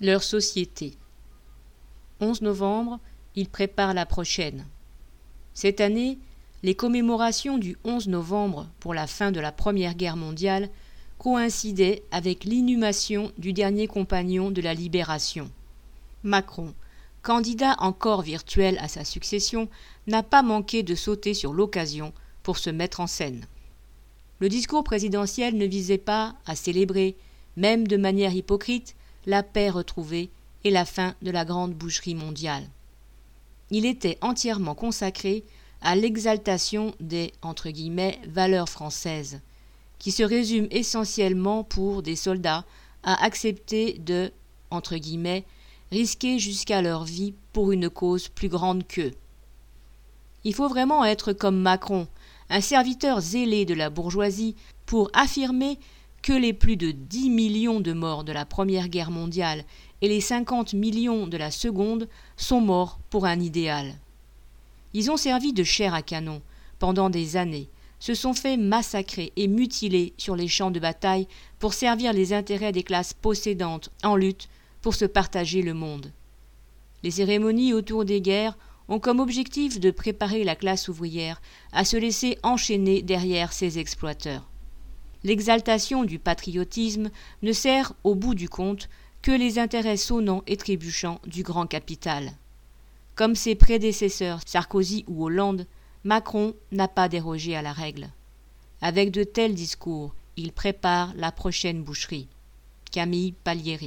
leur société. 11 novembre, ils préparent la prochaine. Cette année, les commémorations du 11 novembre pour la fin de la Première Guerre mondiale coïncidaient avec l'inhumation du dernier compagnon de la Libération. Macron, candidat encore virtuel à sa succession, n'a pas manqué de sauter sur l'occasion pour se mettre en scène. Le discours présidentiel ne visait pas à célébrer, même de manière hypocrite, la paix retrouvée et la fin de la grande boucherie mondiale. Il était entièrement consacré à l'exaltation des valeurs françaises, qui se résument essentiellement pour des soldats à accepter de risquer jusqu'à leur vie pour une cause plus grande qu'eux. Il faut vraiment être comme Macron, un serviteur zélé de la bourgeoisie, pour affirmer que les plus de 10 millions de morts de la Première Guerre mondiale et les 50 millions de la Seconde sont morts pour un idéal. Ils ont servi de chair à canon pendant des années, se sont fait massacrer et mutiler sur les champs de bataille pour servir les intérêts des classes possédantes en lutte pour se partager le monde. Les cérémonies autour des guerres ont comme objectif de préparer la classe ouvrière à se laisser enchaîner derrière ses exploiteurs. L'exaltation du patriotisme ne sert, au bout du compte, que les intérêts sonnants et trébuchants du grand capital. Comme ses prédécesseurs Sarkozy ou Hollande, Macron n'a pas dérogé à la règle. Avec de tels discours, il prépare la prochaine boucherie. Camille Palieri